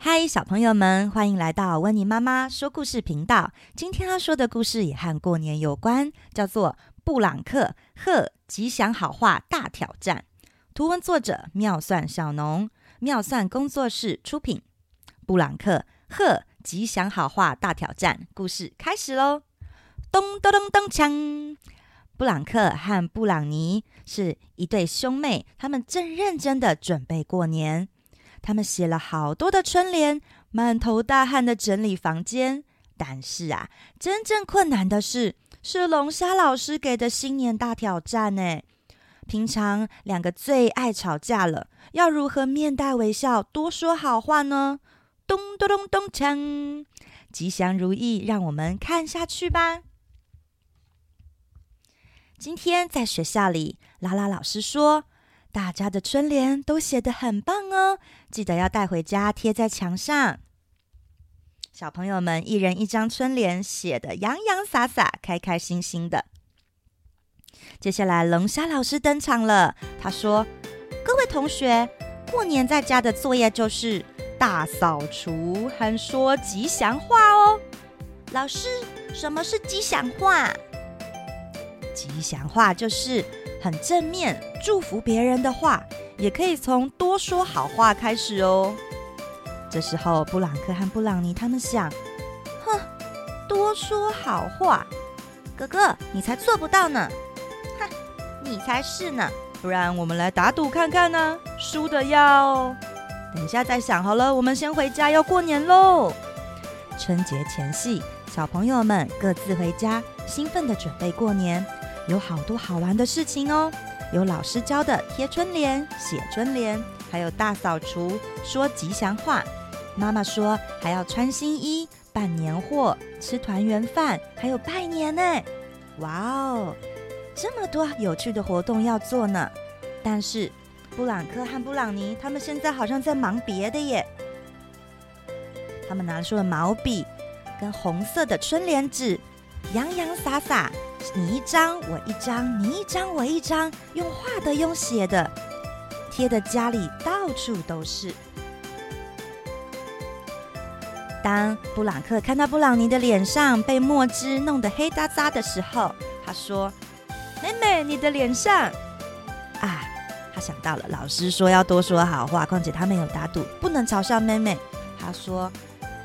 嗨，小朋友们，欢迎来到温妮妈妈说故事频道。今天要说的故事也和过年有关，叫做《布朗克贺吉祥好话大挑战》。图文作者妙算小农，妙算工作室出品。布朗克贺吉祥好话大挑战，故事开始喽！咚咚咚咚锵！布朗克和布朗尼是一对兄妹，他们正认真的准备过年。他们写了好多的春联，满头大汗的整理房间。但是啊，真正困难的是，是龙虾老师给的新年大挑战呢。平常两个最爱吵架了，要如何面带微笑，多说好话呢？咚咚咚咚锵，吉祥如意，让我们看下去吧。今天在学校里，拉拉老师说。大家的春联都写得很棒哦，记得要带回家贴在墙上。小朋友们一人一张春联，写得洋洋洒洒、开开心心的。接下来，龙虾老师登场了。他说：“各位同学，过年在家的作业就是大扫除和说吉祥话哦。”老师，什么是吉祥话？吉祥话就是。很正面，祝福别人的话，也可以从多说好话开始哦。这时候，布朗克和布朗尼他们想：哼，多说好话，哥哥你才做不到呢！哼，你才是呢！不然我们来打赌看看呢？输的要……等一下再想好了，我们先回家要过年喽。春节前夕，小朋友们各自回家，兴奋地准备过年。有好多好玩的事情哦，有老师教的贴春联、写春联，还有大扫除、说吉祥话。妈妈说还要穿新衣、办年货、吃团圆饭，还有拜年呢。哇哦，这么多有趣的活动要做呢！但是布朗克和布朗尼他们现在好像在忙别的耶。他们拿出了毛笔跟红色的春联纸，洋洋洒洒。你一张我一张，你一张我一张，用画的用写的，贴的家里到处都是。当布朗克看到布朗尼的脸上被墨汁弄得黑渣渣的时候，他说：“妹妹，你的脸上……啊！”他想到了，老师说要多说好话，况且他没有打赌，不能嘲笑妹妹。他说：“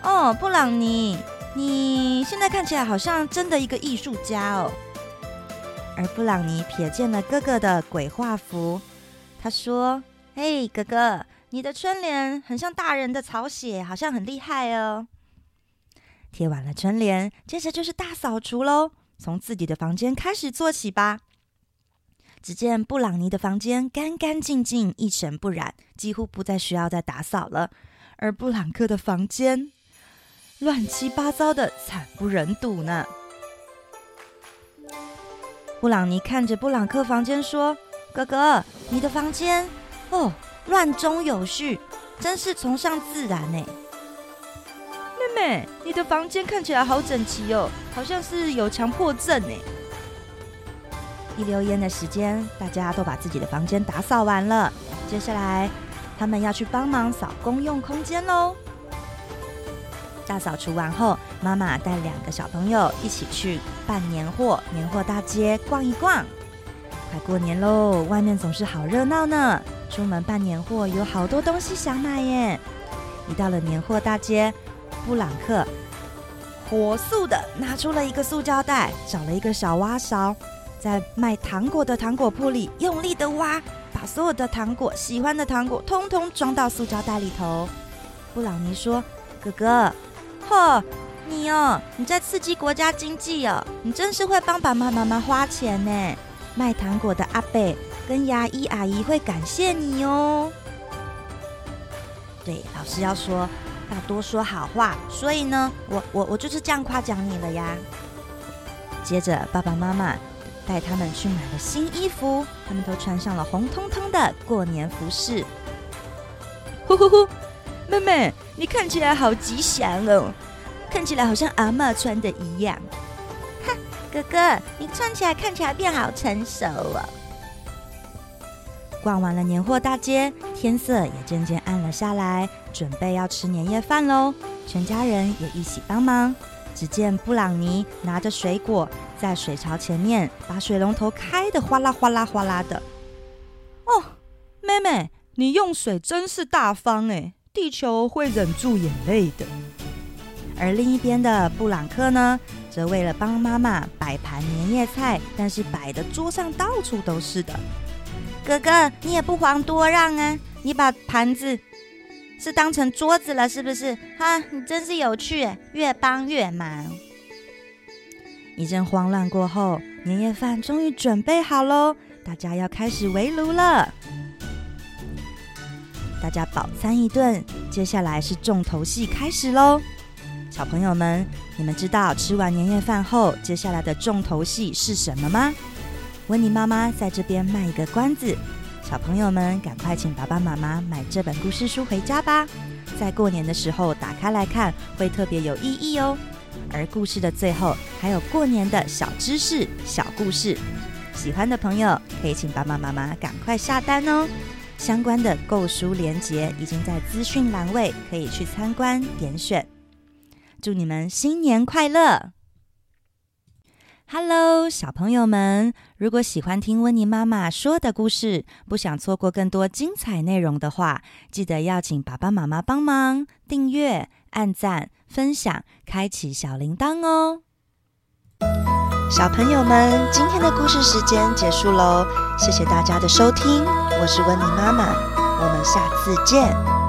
哦，布朗尼。”你现在看起来好像真的一个艺术家哦。而布朗尼瞥见了哥哥的鬼画符，他说：“嘿，哥哥，你的春联很像大人的草写，好像很厉害哦。”贴完了春联，接着就是大扫除喽，从自己的房间开始做起吧。只见布朗尼的房间干干净净，一尘不染，几乎不再需要再打扫了，而布朗克的房间，乱七八糟的，惨不忍睹呢。布朗尼看着布朗克房间说：“哥哥，你的房间哦，乱中有序，真是崇尚自然呢。”妹妹，你的房间看起来好整齐哦，好像是有强迫症呢。一溜烟的时间，大家都把自己的房间打扫完了，接下来他们要去帮忙扫公用空间喽。大扫除完后，妈妈带两个小朋友一起去办年货，年货大街逛一逛。快过年喽，外面总是好热闹呢。出门办年货有好多东西想买耶。一到了年货大街，布朗克火速的拿出了一个塑胶袋，找了一个小挖勺，在卖糖果的糖果铺里用力的挖，把所有的糖果、喜欢的糖果通通装到塑胶袋里头。布朗尼说：“哥哥。”嚯，你哦，你在刺激国家经济哦，你真是会帮爸爸妈妈花钱呢。卖糖果的阿贝跟牙医阿姨会感谢你哦。对，老师要说要多说好话，所以呢，我我我就是这样夸奖你了呀。接着，爸爸妈妈带他们去买了新衣服，他们都穿上了红彤彤的过年服饰。呼呼呼。妹妹，你看起来好吉祥哦，看起来好像阿嬷穿的一样。哼，哥哥，你穿起来看起来变好成熟哦。逛完了年货大街，天色也渐渐暗了下来，准备要吃年夜饭喽。全家人也一起帮忙。只见布朗尼拿着水果在水槽前面，把水龙头开得哗啦哗啦哗啦的。哦，妹妹，你用水真是大方哎！地球会忍住眼泪的。而另一边的布朗克呢，则为了帮妈妈摆盘年夜菜，但是摆的桌上到处都是的。哥哥，你也不遑多让啊！你把盘子是当成桌子了，是不是？哈，你真是有趣，越帮越忙。一阵慌乱过后，年夜饭终于准备好喽，大家要开始围炉了。大家饱餐一顿，接下来是重头戏开始喽！小朋友们，你们知道吃完年夜饭后，接下来的重头戏是什么吗？温妮妈妈在这边卖一个关子，小朋友们赶快请爸爸妈妈买这本故事书回家吧，在过年的时候打开来看，会特别有意义哦。而故事的最后还有过年的小知识、小故事，喜欢的朋友可以请爸爸妈妈赶快下单哦。相关的购书链接已经在资讯栏位，可以去参观点选。祝你们新年快乐！Hello，小朋友们，如果喜欢听温妮妈妈说的故事，不想错过更多精彩内容的话，记得要请爸爸妈妈帮忙订阅、按赞、分享、开启小铃铛哦。小朋友们，今天的故事时间结束喽，谢谢大家的收听，我是温妮妈妈，我们下次见。